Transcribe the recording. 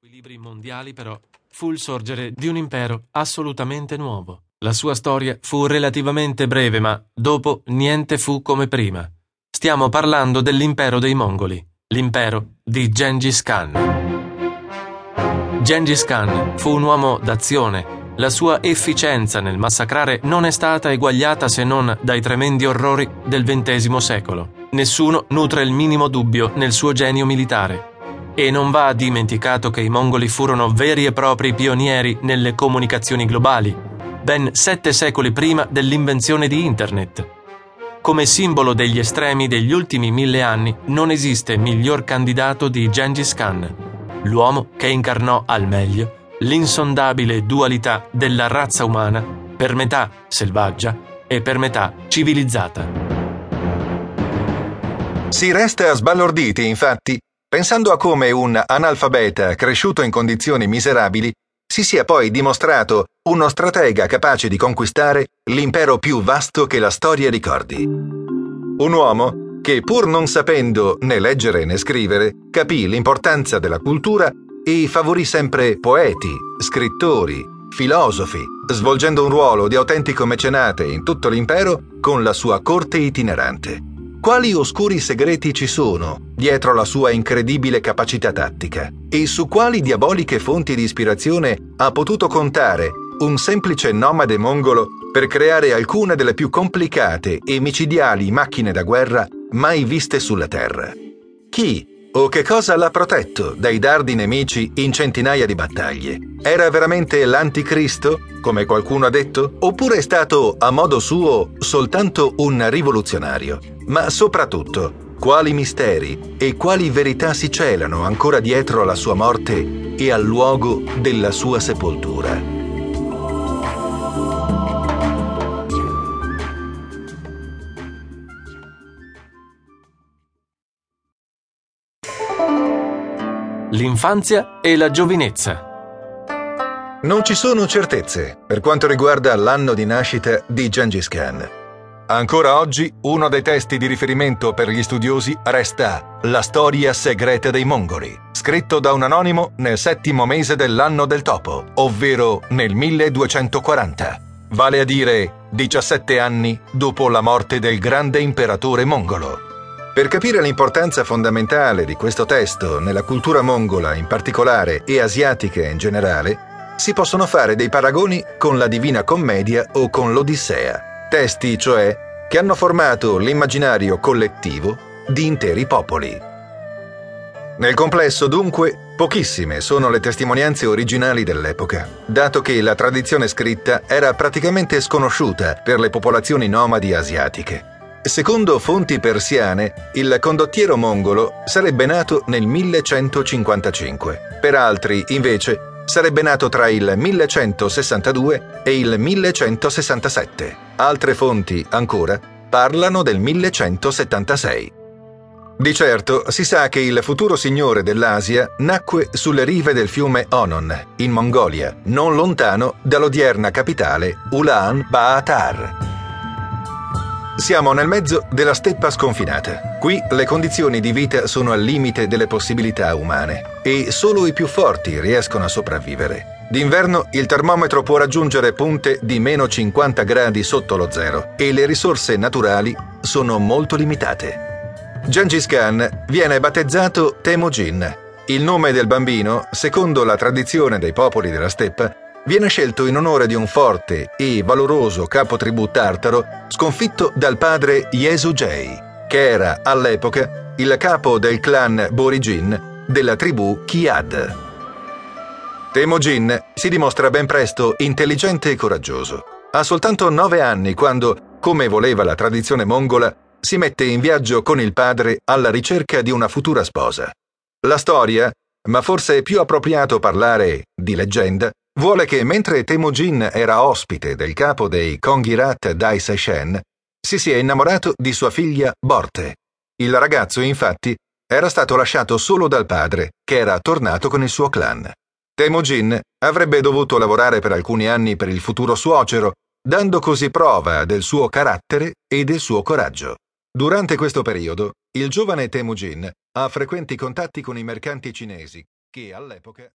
I libri mondiali, però, fu il sorgere di un impero assolutamente nuovo. La sua storia fu relativamente breve, ma dopo niente fu come prima. Stiamo parlando dell'impero dei Mongoli, l'impero di Gengis Khan. Gengis Khan fu un uomo d'azione. La sua efficienza nel massacrare non è stata eguagliata se non dai tremendi orrori del XX secolo. Nessuno nutre il minimo dubbio nel suo genio militare. E non va dimenticato che i mongoli furono veri e propri pionieri nelle comunicazioni globali, ben sette secoli prima dell'invenzione di Internet. Come simbolo degli estremi degli ultimi mille anni non esiste miglior candidato di Gengis Khan, l'uomo che incarnò al meglio l'insondabile dualità della razza umana, per metà selvaggia e per metà civilizzata. Si resta sbalorditi, infatti, pensando a come un analfabeta cresciuto in condizioni miserabili si sia poi dimostrato uno stratega capace di conquistare l'impero più vasto che la storia ricordi. Un uomo che, pur non sapendo né leggere né scrivere, capì l'importanza della cultura e favorì sempre poeti, scrittori, filosofi, svolgendo un ruolo di autentico mecenate in tutto l'impero con la sua corte itinerante. Quali oscuri segreti ci sono dietro la sua incredibile capacità tattica e su quali diaboliche fonti di ispirazione ha potuto contare un semplice nomade mongolo per creare alcune delle più complicate e micidiali macchine da guerra mai viste sulla Terra? Chi o che cosa l'ha protetto dai dardi nemici in centinaia di battaglie? Era veramente l'anticristo, come qualcuno ha detto? Oppure è stato, a modo suo, soltanto un rivoluzionario? Ma soprattutto, quali misteri e quali verità si celano ancora dietro alla sua morte e al luogo della sua sepoltura? L'infanzia e la giovinezza. Non ci sono certezze per quanto riguarda l'anno di nascita di Gengis Khan. Ancora oggi uno dei testi di riferimento per gli studiosi resta La storia segreta dei Mongoli, scritto da un anonimo nel settimo mese dell'anno del topo, ovvero nel 1240, vale a dire 17 anni dopo la morte del grande imperatore mongolo. Per capire l'importanza fondamentale di questo testo nella cultura mongola in particolare e asiatica in generale, si possono fare dei paragoni con la Divina Commedia o con l'Odissea, testi cioè che hanno formato l'immaginario collettivo di interi popoli. Nel complesso, dunque, pochissime sono le testimonianze originali dell'epoca, dato che la tradizione scritta era praticamente sconosciuta per le popolazioni nomadi asiatiche. Secondo fonti persiane, il condottiero mongolo sarebbe nato nel 1155. Per altri, invece, sarebbe nato tra il 1162 e il 1167. Altre fonti, ancora, parlano del 1176. Di certo si sa che il futuro signore dell'Asia nacque sulle rive del fiume Onon, in Mongolia, non lontano dall'odierna capitale Ulan Baatar. Siamo nel mezzo della steppa sconfinata. Qui le condizioni di vita sono al limite delle possibilità umane e solo i più forti riescono a sopravvivere. D'inverno il termometro può raggiungere punte di meno 50 gradi sotto lo zero e le risorse naturali sono molto limitate. Gengis Khan viene battezzato Temujin. Il nome del bambino, secondo la tradizione dei popoli della steppa, viene scelto in onore di un forte e valoroso capo tribù tartaro sconfitto dal padre Yesujei, che era all'epoca il capo del clan Borijin della tribù Kiad. Temujin si dimostra ben presto intelligente e coraggioso. Ha soltanto nove anni quando, come voleva la tradizione mongola, si mette in viaggio con il padre alla ricerca di una futura sposa. La storia, ma forse è più appropriato parlare di leggenda, vuole che mentre Temujin era ospite del capo dei Kongirat Dai Seshen, si sia innamorato di sua figlia Borte. Il ragazzo, infatti, era stato lasciato solo dal padre, che era tornato con il suo clan. Temujin avrebbe dovuto lavorare per alcuni anni per il futuro suocero, dando così prova del suo carattere e del suo coraggio. Durante questo periodo, il giovane Temujin ha frequenti contatti con i mercanti cinesi, che all'epoca